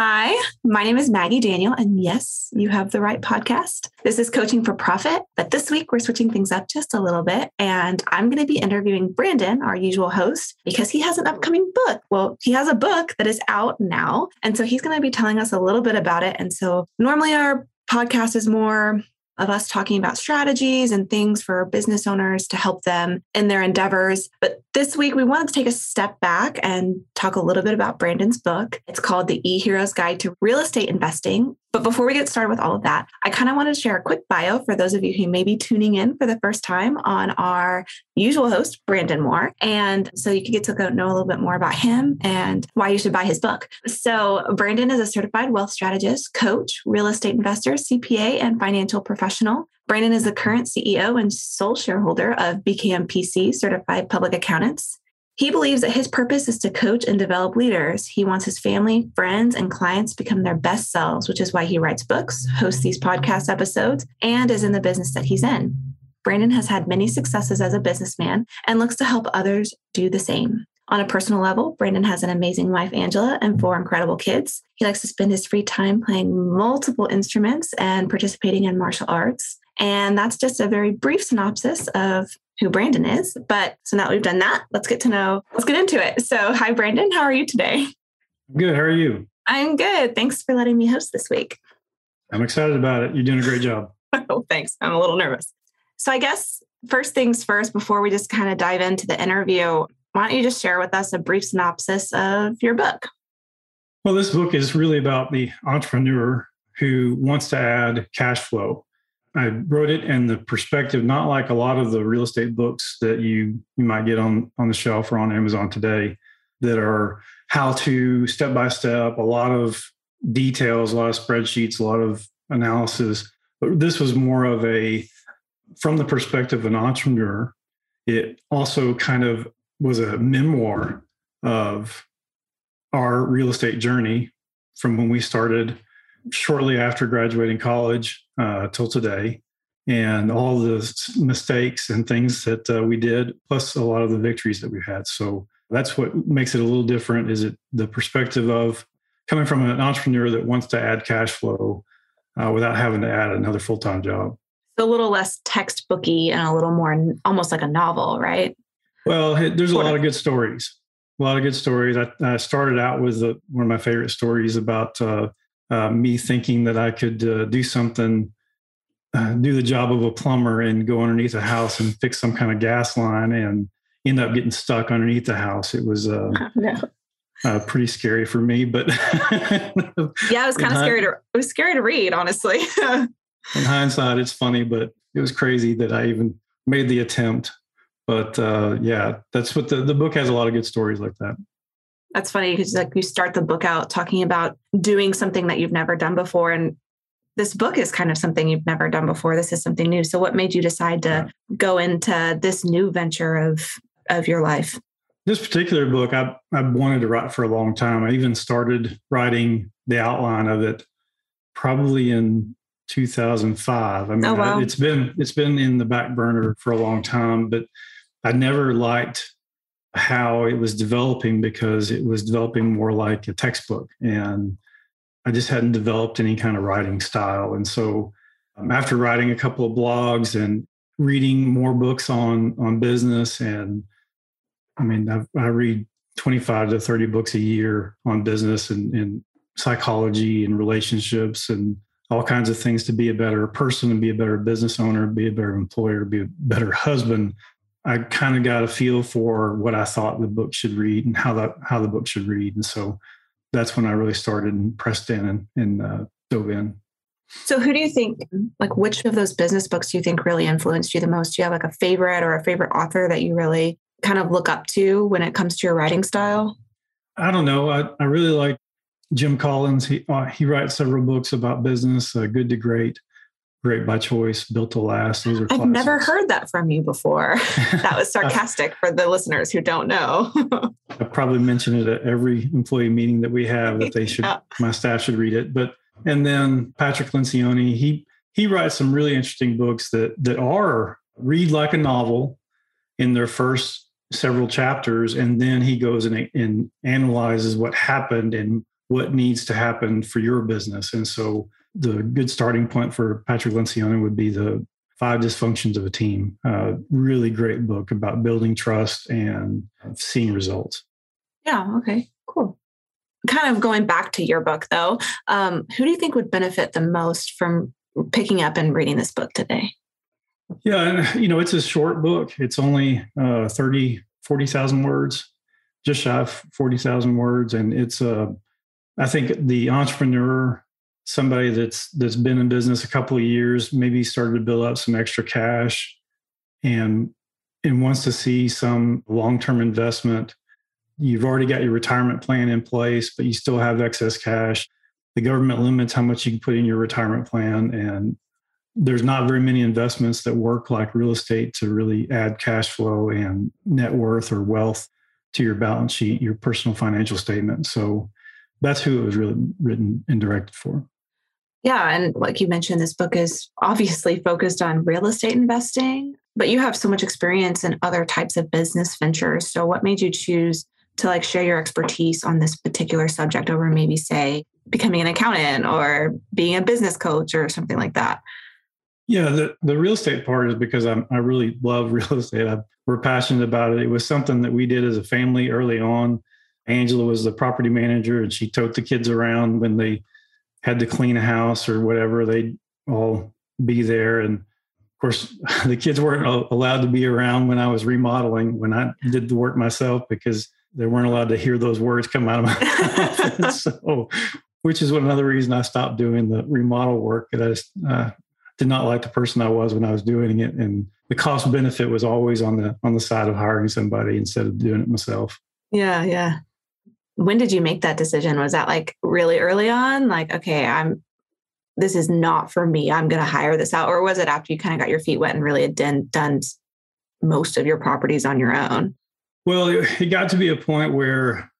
Hi, my name is Maggie Daniel, and yes, you have the right podcast. This is Coaching for Profit, but this week we're switching things up just a little bit, and I'm going to be interviewing Brandon, our usual host, because he has an upcoming book. Well, he has a book that is out now, and so he's going to be telling us a little bit about it. And so normally our podcast is more of us talking about strategies and things for business owners to help them in their endeavors. But this week, we wanted to take a step back and talk a little bit about Brandon's book. It's called The E Hero's Guide to Real Estate Investing. But before we get started with all of that, I kind of wanted to share a quick bio for those of you who may be tuning in for the first time on our usual host, Brandon Moore. And so you can get to know a little bit more about him and why you should buy his book. So, Brandon is a certified wealth strategist, coach, real estate investor, CPA, and financial professional. Brandon is the current CEO and sole shareholder of BKMPC Certified Public Accountants. He believes that his purpose is to coach and develop leaders. He wants his family, friends, and clients to become their best selves, which is why he writes books, hosts these podcast episodes, and is in the business that he's in. Brandon has had many successes as a businessman and looks to help others do the same. On a personal level, Brandon has an amazing wife, Angela, and four incredible kids. He likes to spend his free time playing multiple instruments and participating in martial arts. And that's just a very brief synopsis of who Brandon is. But so now that we've done that, let's get to know, let's get into it. So, hi, Brandon. How are you today? Good. How are you? I'm good. Thanks for letting me host this week. I'm excited about it. You're doing a great job. oh, thanks. I'm a little nervous. So, I guess first things first, before we just kind of dive into the interview, why don't you just share with us a brief synopsis of your book? Well, this book is really about the entrepreneur who wants to add cash flow I wrote it in the perspective, not like a lot of the real estate books that you you might get on on the shelf or on Amazon today, that are how to step by step, a lot of details, a lot of spreadsheets, a lot of analysis. But this was more of a from the perspective of an entrepreneur. It also kind of was a memoir of our real estate journey from when we started shortly after graduating college uh, till today, and all the mistakes and things that uh, we did, plus a lot of the victories that we've had. So that's what makes it a little different. Is it the perspective of coming from an entrepreneur that wants to add cash flow uh, without having to add another full time job? It's a little less textbooky and a little more almost like a novel, right? Well, there's a lot of good stories. A lot of good stories. I, I started out with a, one of my favorite stories about uh, uh, me thinking that I could uh, do something, uh, do the job of a plumber and go underneath a house and fix some kind of gas line and end up getting stuck underneath the house. It was uh, no. Uh, pretty scary for me, but yeah, it was kind of scary to it was scary to read, honestly. in hindsight, it's funny, but it was crazy that I even made the attempt. But uh, yeah, that's what the, the book has a lot of good stories like that. That's funny because like you start the book out talking about doing something that you've never done before. And this book is kind of something you've never done before. This is something new. So what made you decide to yeah. go into this new venture of of your life? This particular book I I wanted to write for a long time. I even started writing the outline of it probably in 2005. I mean, oh, wow. I, it's been it's been in the back burner for a long time, but I never liked how it was developing because it was developing more like a textbook. And i just hadn't developed any kind of writing style. And so um, after writing a couple of blogs and reading more books on on business and i mean I've, i read 25 to 30 books a year on business and, and psychology and relationships and all kinds of things to be a better person and be a better business owner be a better employer be a better husband I kind of got a feel for what I thought the book should read and how that how the book should read, and so that's when I really started and pressed in and, and uh, dove in. So, who do you think, like, which of those business books do you think really influenced you the most? Do you have like a favorite or a favorite author that you really kind of look up to when it comes to your writing style? I don't know. I, I really like Jim Collins. He uh, he writes several books about business, uh, Good to Great. Great by Choice, Built to Last. Those are I've classics. never heard that from you before. that was sarcastic for the listeners who don't know. I probably mention it at every employee meeting that we have that they should yeah. my staff should read it. But and then Patrick Lencioni, he he writes some really interesting books that that are read like a novel in their first several chapters, and then he goes and, and analyzes what happened and what needs to happen for your business. And so the good starting point for Patrick Lencioni would be the Five Dysfunctions of a Team. Uh, really great book about building trust and seeing results. Yeah. Okay. Cool. Kind of going back to your book, though, um, who do you think would benefit the most from picking up and reading this book today? Yeah, and you know, it's a short book. It's only uh, 30, 40,000 words, just shy of 40,000 words. And it's, uh, I think the entrepreneur somebody that's that's been in business a couple of years, maybe started to build up some extra cash and and wants to see some long-term investment. You've already got your retirement plan in place, but you still have excess cash. The government limits how much you can put in your retirement plan and there's not very many investments that work like real estate to really add cash flow and net worth or wealth to your balance sheet, your personal financial statement. So that's who it was really written and directed for. Yeah. And like you mentioned, this book is obviously focused on real estate investing, but you have so much experience in other types of business ventures. So, what made you choose to like share your expertise on this particular subject over maybe, say, becoming an accountant or being a business coach or something like that? Yeah, the, the real estate part is because I'm, I really love real estate. I, we're passionate about it. It was something that we did as a family early on. Angela was the property manager and she took the kids around when they had to clean a house or whatever, they'd all be there. And of course, the kids weren't allowed to be around when I was remodeling, when I did the work myself, because they weren't allowed to hear those words come out of my mouth. so, which is another reason I stopped doing the remodel work. That I just, uh, did not like the person I was when I was doing it, and the cost benefit was always on the on the side of hiring somebody instead of doing it myself. Yeah, yeah when did you make that decision? Was that like really early on? Like, okay, I'm this is not for me. I'm going to hire this out. Or was it after you kind of got your feet wet and really had done, done most of your properties on your own? Well, it, it got to be a point where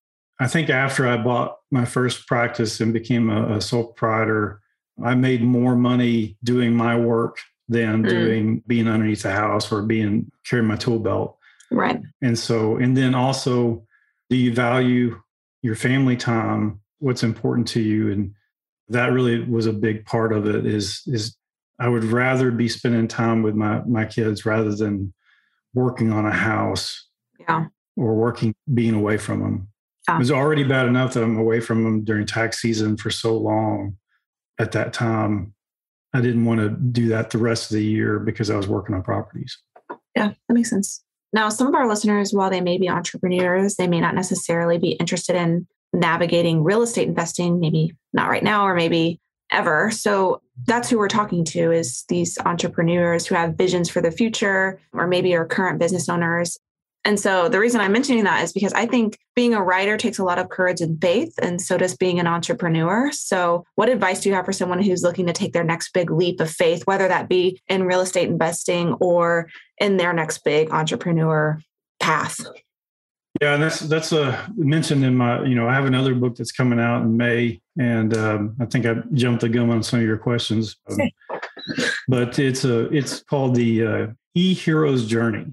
I think after I bought my first practice and became a, a sole proprietor, I made more money doing my work than mm. doing being underneath the house or being carrying my tool belt. Right. And so, and then also, do you value your family time, what's important to you. And that really was a big part of it is, is I would rather be spending time with my, my kids rather than working on a house yeah. or working, being away from them. Yeah. It was already bad enough that I'm away from them during tax season for so long at that time. I didn't want to do that the rest of the year because I was working on properties. Yeah, that makes sense. Now, some of our listeners, while they may be entrepreneurs, they may not necessarily be interested in navigating real estate investing, maybe not right now or maybe ever. So that's who we're talking to is these entrepreneurs who have visions for the future or maybe are current business owners and so the reason I'm mentioning that is because I think being a writer takes a lot of courage and faith, and so does being an entrepreneur. So, what advice do you have for someone who's looking to take their next big leap of faith, whether that be in real estate investing or in their next big entrepreneur path? Yeah, that's that's a uh, mentioned in my. You know, I have another book that's coming out in May, and um, I think I jumped the gun on some of your questions. Um, but it's a it's called the uh, E Hero's Journey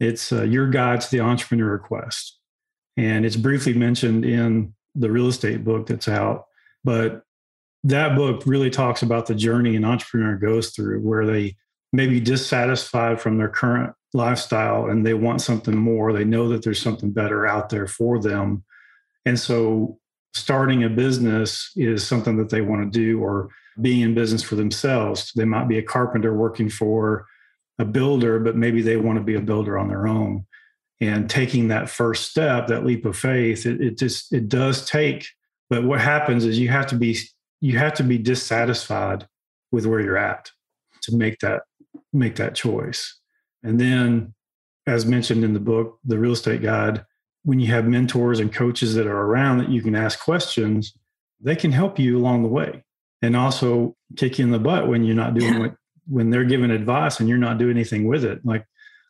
it's uh, Your Guide to the Entrepreneur Quest. And it's briefly mentioned in the real estate book that's out. But that book really talks about the journey an entrepreneur goes through where they may be dissatisfied from their current lifestyle and they want something more. They know that there's something better out there for them. And so starting a business is something that they want to do or being in business for themselves. They might be a carpenter working for a builder, but maybe they want to be a builder on their own. And taking that first step, that leap of faith, it, it just it does take. But what happens is you have to be you have to be dissatisfied with where you're at to make that make that choice. And then, as mentioned in the book, the real estate guide, when you have mentors and coaches that are around that you can ask questions, they can help you along the way and also kick you in the butt when you're not doing yeah. what when they're giving advice and you're not doing anything with it. Like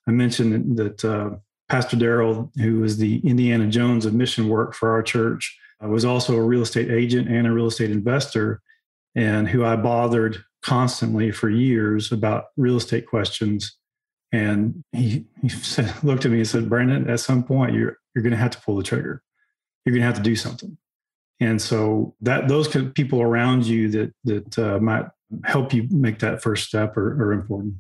I mentioned that uh, Pastor Daryl, who was the Indiana Jones of mission work for our church, uh, was also a real estate agent and a real estate investor, and who I bothered constantly for years about real estate questions. And he, he said, looked at me and said, Brandon, at some point you're you're going to have to pull the trigger. You're going to have to do something. And so that those people around you that that uh, might help you make that first step are, are important.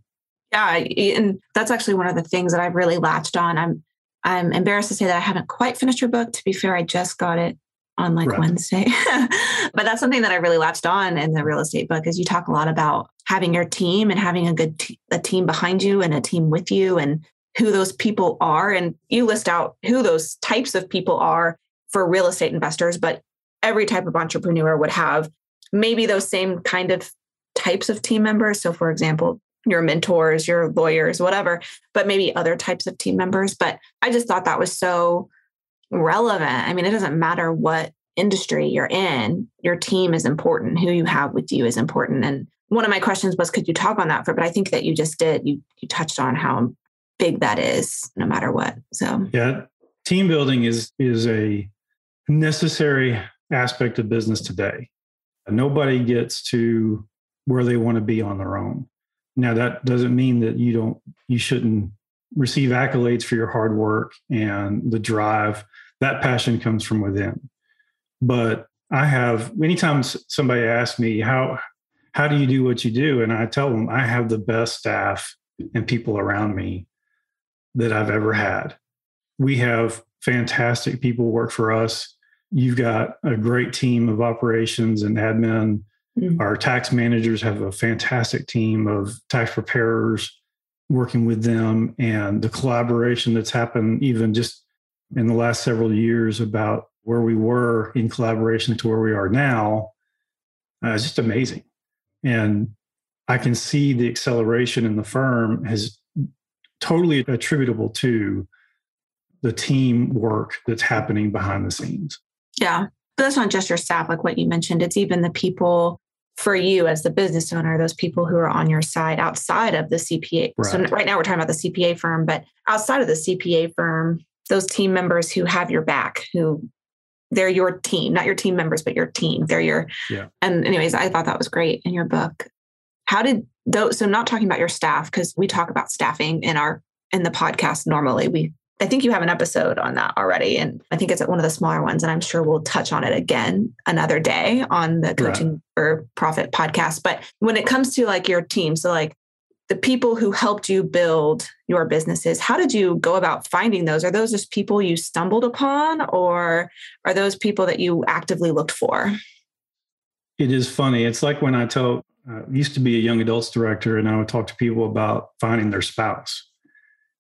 Yeah, and that's actually one of the things that I've really latched on. I'm I'm embarrassed to say that I haven't quite finished your book. To be fair, I just got it on like right. Wednesday. but that's something that I really latched on in the real estate book is you talk a lot about having your team and having a good t- a team behind you and a team with you and who those people are and you list out who those types of people are for real estate investors, but every type of entrepreneur would have maybe those same kind of types of team members. So for example, your mentors, your lawyers, whatever, but maybe other types of team members. But I just thought that was so relevant. I mean, it doesn't matter what industry you're in, your team is important. Who you have with you is important. And one of my questions was, could you talk on that for? But I think that you just did. You you touched on how big that is, no matter what. So yeah, team building is is a necessary aspect of business today. Nobody gets to where they want to be on their own. Now that doesn't mean that you don't you shouldn't receive accolades for your hard work and the drive. That passion comes from within. But I have anytime somebody asks me how how do you do what you do and I tell them I have the best staff and people around me that I've ever had. We have fantastic people work for us. You've got a great team of operations and admin Mm-hmm. Our tax managers have a fantastic team of tax preparers working with them, and the collaboration that's happened even just in the last several years about where we were in collaboration to where we are now uh, is just amazing. And I can see the acceleration in the firm has totally attributable to the team work that's happening behind the scenes. Yeah. But that's not just your staff, like what you mentioned. It's even the people for you as the business owner, those people who are on your side outside of the CPA. Right. So right now we're talking about the CPA firm, but outside of the CPA firm, those team members who have your back, who they're your team, not your team members, but your team. They're your, yeah. and anyways, I thought that was great in your book. How did those, so not talking about your staff, because we talk about staffing in our, in the podcast normally, we I think you have an episode on that already. And I think it's one of the smaller ones. And I'm sure we'll touch on it again another day on the Coaching right. for Profit podcast. But when it comes to like your team, so like the people who helped you build your businesses, how did you go about finding those? Are those just people you stumbled upon or are those people that you actively looked for? It is funny. It's like when I tell, uh, used to be a young adults director, and I would talk to people about finding their spouse.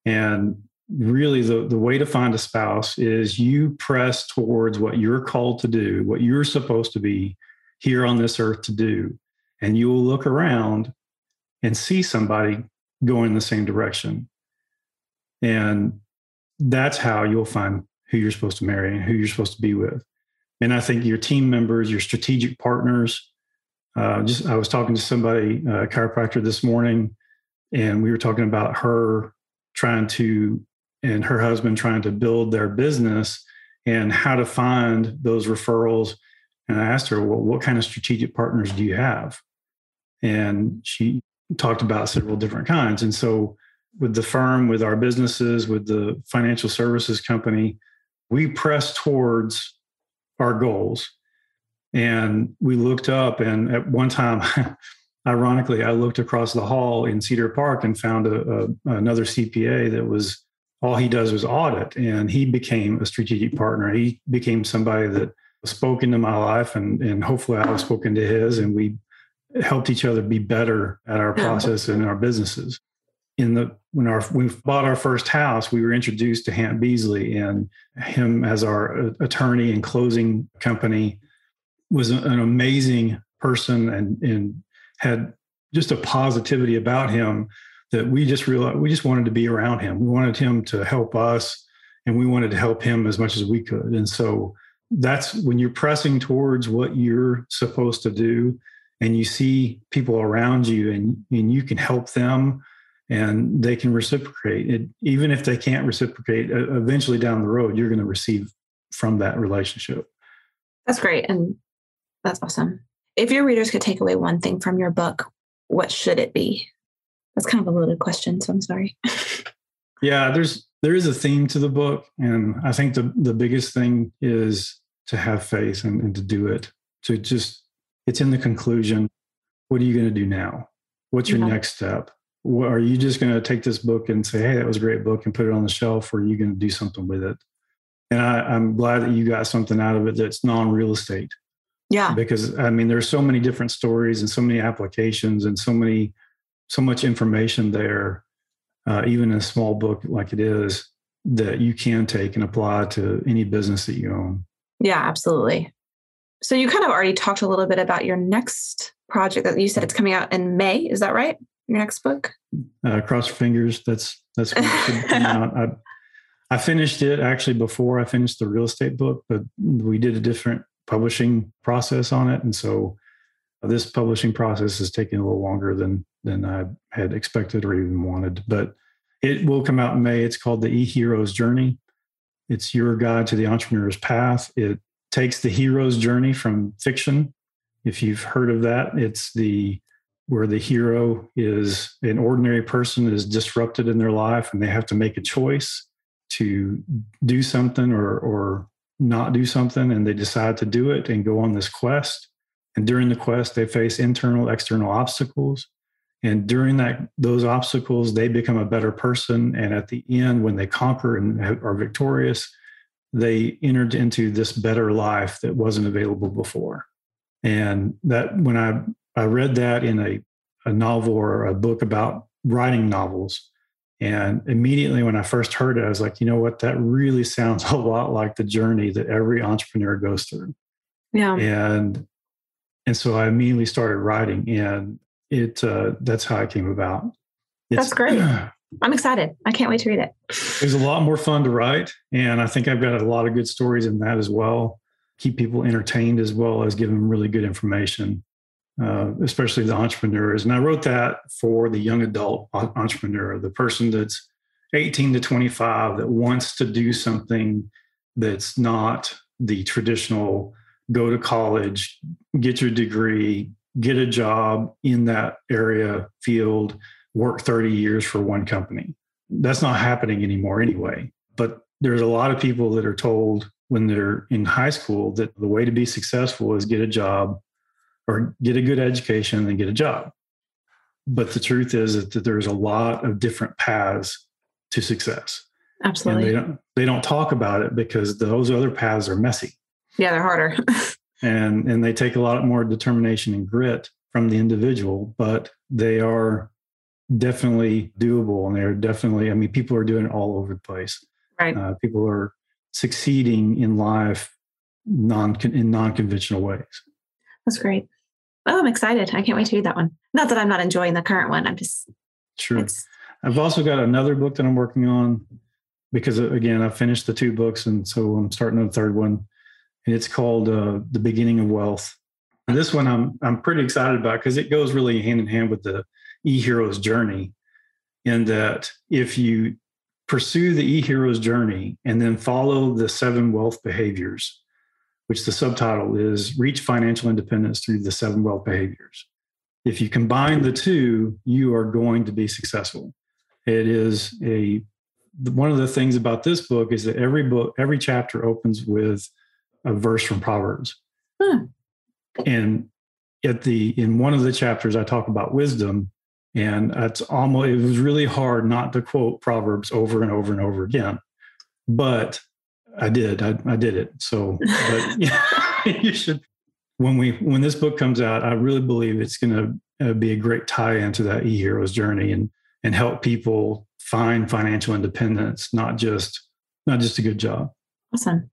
And really the, the way to find a spouse is you press towards what you're called to do, what you're supposed to be here on this earth to do. And you will look around and see somebody going in the same direction. And that's how you'll find who you're supposed to marry and who you're supposed to be with. And I think your team members, your strategic partners, uh, just I was talking to somebody, a chiropractor this morning, and we were talking about her trying to and her husband trying to build their business and how to find those referrals. And I asked her, well, what kind of strategic partners do you have? And she talked about several different kinds. And so, with the firm, with our businesses, with the financial services company, we press towards our goals. And we looked up, and at one time, ironically, I looked across the hall in Cedar Park and found a, a, another CPA that was all he does was audit and he became a strategic partner. He became somebody that spoke into my life and and hopefully i was spoken to his and we helped each other be better at our process and our businesses. In the when our we bought our first house we were introduced to Hant Beasley and him as our uh, attorney and closing company was an amazing person and and had just a positivity about him that we just realized we just wanted to be around him. We wanted him to help us and we wanted to help him as much as we could. And so that's when you're pressing towards what you're supposed to do and you see people around you and, and you can help them and they can reciprocate it, even if they can't reciprocate eventually down the road you're going to receive from that relationship that's great and that's awesome if your readers could take away one thing from your book what should it be that's kind of a loaded question, so I'm sorry. yeah, there's there is a theme to the book, and I think the the biggest thing is to have faith and, and to do it. To just, it's in the conclusion. What are you going to do now? What's your yeah. next step? What, are you just going to take this book and say, hey, that was a great book and put it on the shelf, or are you going to do something with it? And I, I'm glad that you got something out of it that's non real estate. Yeah. Because I mean, there's so many different stories and so many applications and so many, so much information there, uh, even in a small book like it is, that you can take and apply to any business that you own. Yeah, absolutely. So you kind of already talked a little bit about your next project that you said it's coming out in May. Is that right? Your next book? Uh, cross your fingers. That's that's what it's coming out. I, I finished it actually before I finished the real estate book, but we did a different publishing process on it, and so this publishing process is taking a little longer than than I had expected or even wanted. But it will come out in May. It's called the E Hero's Journey. It's your guide to the entrepreneur's path. It takes the hero's journey from fiction. If you've heard of that, it's the where the hero is an ordinary person is disrupted in their life and they have to make a choice to do something or or not do something and they decide to do it and go on this quest and during the quest they face internal external obstacles and during that those obstacles they become a better person. And at the end when they conquer and are victorious they entered into this better life that wasn't available before. And that when i i read that in a, a novel or a book about writing novels and immediately when i first heard it i was like you know what? That really sounds a lot like the journey that every entrepreneur goes through. Yeah. And and so i immediately started writing. And it uh, that's how it came about. It's, that's great. I'm excited. I can't wait to read it. It was a lot more fun to write, and I think I've got a lot of good stories in that as well. Keep people entertained as well as give them really good information, uh, especially the entrepreneurs. And I wrote that for the young adult entrepreneur, the person that's 18 to 25 that wants to do something that's not the traditional go to college, get your degree, get a job in that area field, work 30 years for one company. That's not happening anymore anyway. But there's a lot of people that are told when they're in high school that the way to be successful is get a job or get a good education and get a job. But the truth is that there's a lot of different paths to success. Absolutely. And they don't they don't talk about it because those other paths are messy. Yeah, they're harder. and and they take a lot more determination and grit from the individual but they are definitely doable and they're definitely i mean people are doing it all over the place. Right. Uh, people are succeeding in life non in non-conventional ways. That's great. Oh i'm excited. I can't wait to read that one. Not that i'm not enjoying the current one i'm just sure. i've also got another book that i'm working on because again i finished the two books and so i'm starting a third one and it's called uh, "The Beginning of Wealth." And this one I'm I'm pretty excited about because it goes really hand in hand with the e-hero's journey. In that, if you pursue the e-hero's journey and then follow the seven wealth behaviors, which the subtitle is "Reach Financial Independence Through the Seven Wealth Behaviors." If you combine the two, you are going to be successful. It is a one of the things about this book is that every book, every chapter opens with a verse from Proverbs. Hmm. And at the in one of the chapters, I talk about wisdom, and it's almost it was really hard not to quote Proverbs over and over and over again, but I did. I, I did it. So, but yeah, you should. When we when this book comes out, I really believe it's going to uh, be a great tie into that e hero's journey and and help people find financial independence, not just not just a good job. Awesome,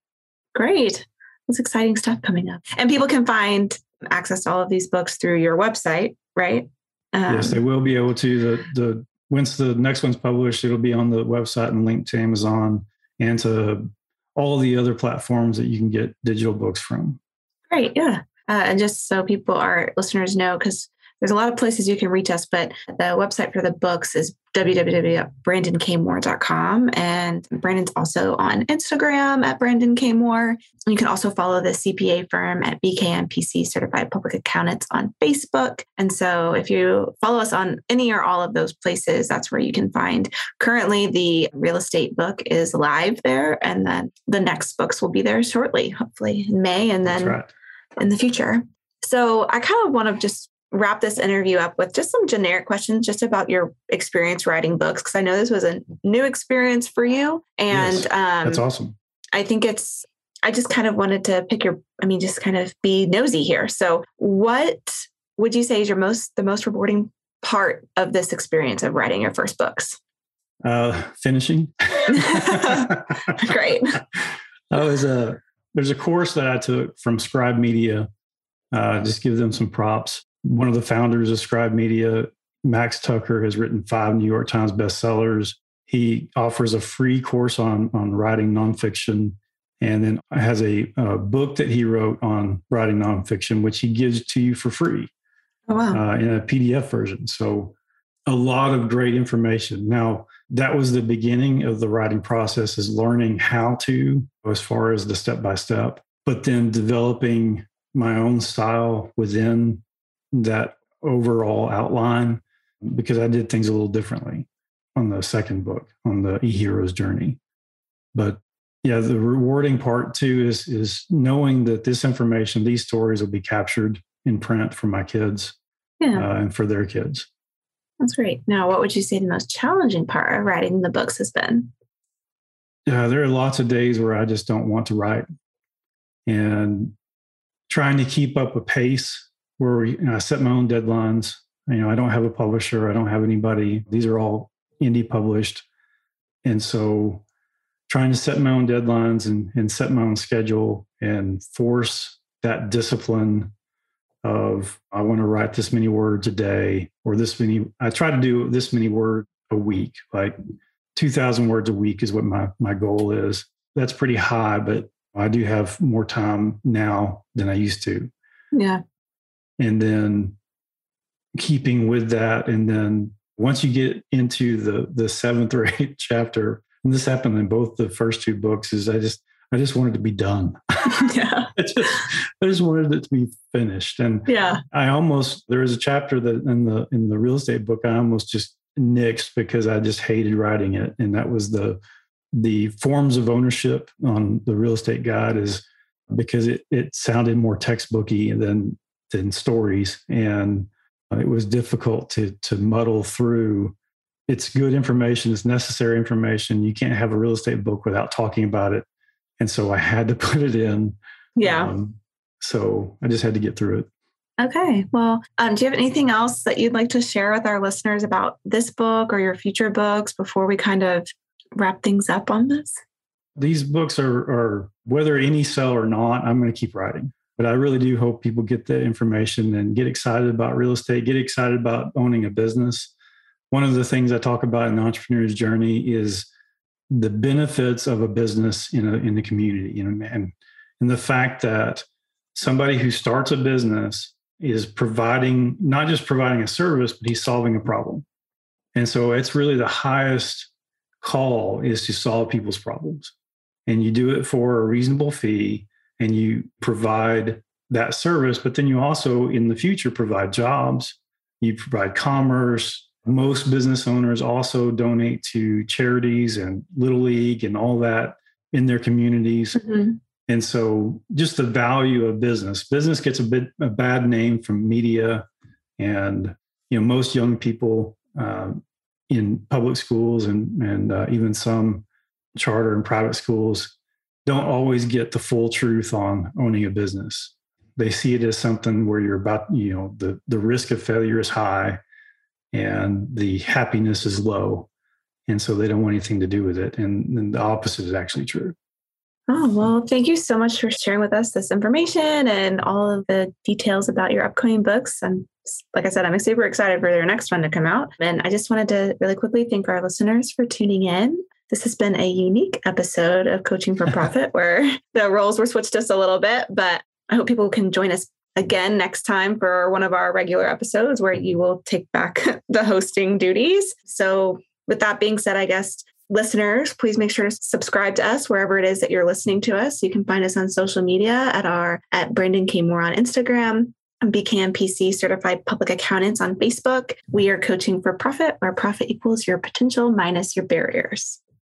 great. It's exciting stuff coming up. And people can find access to all of these books through your website, right? Um, yes, they will be able to. The the once the next one's published, it'll be on the website and linked to Amazon and to all the other platforms that you can get digital books from. Great, yeah. Uh, and just so people, our listeners know, because there's a lot of places you can reach us, but the website for the books is www.brandonkmoore.com. And Brandon's also on Instagram at Brandon K. Moore. You can also follow the CPA firm at BKMPC Certified Public Accountants on Facebook. And so if you follow us on any or all of those places, that's where you can find. Currently, the real estate book is live there, and then the next books will be there shortly, hopefully in May, and then right. in the future. So I kind of want to just wrap this interview up with just some generic questions just about your experience writing books because I know this was a new experience for you and yes, um, that's awesome. I think it's I just kind of wanted to pick your I mean just kind of be nosy here. So what would you say is your most the most rewarding part of this experience of writing your first books? Uh finishing. Great. I was a there's a course that I took from Scribe Media. Uh, just give them some props one of the founders of Scribe Media, Max Tucker, has written five New York Times bestsellers. He offers a free course on on writing nonfiction, and then has a, a book that he wrote on writing nonfiction, which he gives to you for free oh, wow. uh, in a PDF version. So, a lot of great information. Now, that was the beginning of the writing process, is learning how to, as far as the step by step, but then developing my own style within that overall outline because I did things a little differently on the second book on the e-heroes journey. But yeah, the rewarding part too is is knowing that this information, these stories will be captured in print for my kids yeah. uh, and for their kids. That's great. Now, what would you say the most challenging part of writing the books has been? Yeah, there are lots of days where I just don't want to write, and trying to keep up a pace where you know, I set my own deadlines. You know, I don't have a publisher, I don't have anybody. These are all indie published. And so trying to set my own deadlines and, and set my own schedule and force that discipline of I want to write this many words a day or this many I try to do this many words a week like 2000 words a week is what my my goal is that's pretty high but I do have more time now than I used to yeah and then keeping with that. And then once you get into the the seventh or eighth chapter and this happened in both the first two books is i just i just wanted to be done. Yeah. I just i just wanted it to be finished. And yeah. I almost there was a chapter that in the in the real estate book i almost just nixed because i just hated writing it. And that was the the forms of ownership on the real estate guide is because it it sounded more textbooky than than stories, and it was difficult to to muddle through. It's good information. It's necessary information. You can't have a real estate book without talking about it, and so I had to put it in. Yeah. Um, so I just had to get through it. Okay. Well, um, do you have anything else that you'd like to share with our listeners about this book or your future books before we kind of wrap things up on this? These books are, are whether any sell or not, I'm going to keep writing. But I really do hope people get the information and get excited about real estate, get excited about owning a business. One of the things I talk about in the entrepreneur's journey is the benefits of a business in a, in the community, you know, and and the fact that somebody who starts a business is providing not just providing a service, but he's solving a problem. And so it's really the highest call is to solve people's problems. And you do it for a reasonable fee and you provide that service, but then you also in the future provide jobs, you provide commerce. Most business owners also donate to charities and Little League and all that in their communities. Mm-hmm. And so just the value of business. Business gets a bit a bad name from media and you know most young people uh, in public schools and and uh, even some charter and private schools don't always get the full truth on owning a business. They see it as something where you're about, you know, the, the risk of failure is high and the happiness is low. And so they don't want anything to do with it. And, and the opposite is actually true. Oh, well, thank you so much for sharing with us this information and all of the details about your upcoming books. And like I said, I'm super excited for their next one to come out. And I just wanted to really quickly thank our listeners for tuning in. This has been a unique episode of Coaching for Profit where the roles were switched just a little bit, but I hope people can join us again next time for one of our regular episodes where you will take back the hosting duties. So, with that being said, I guess listeners, please make sure to subscribe to us wherever it is that you're listening to us. You can find us on social media at our at Brandon K. Moore on Instagram, and BKMPC certified public accountants on Facebook. We are coaching for profit, where profit equals your potential minus your barriers.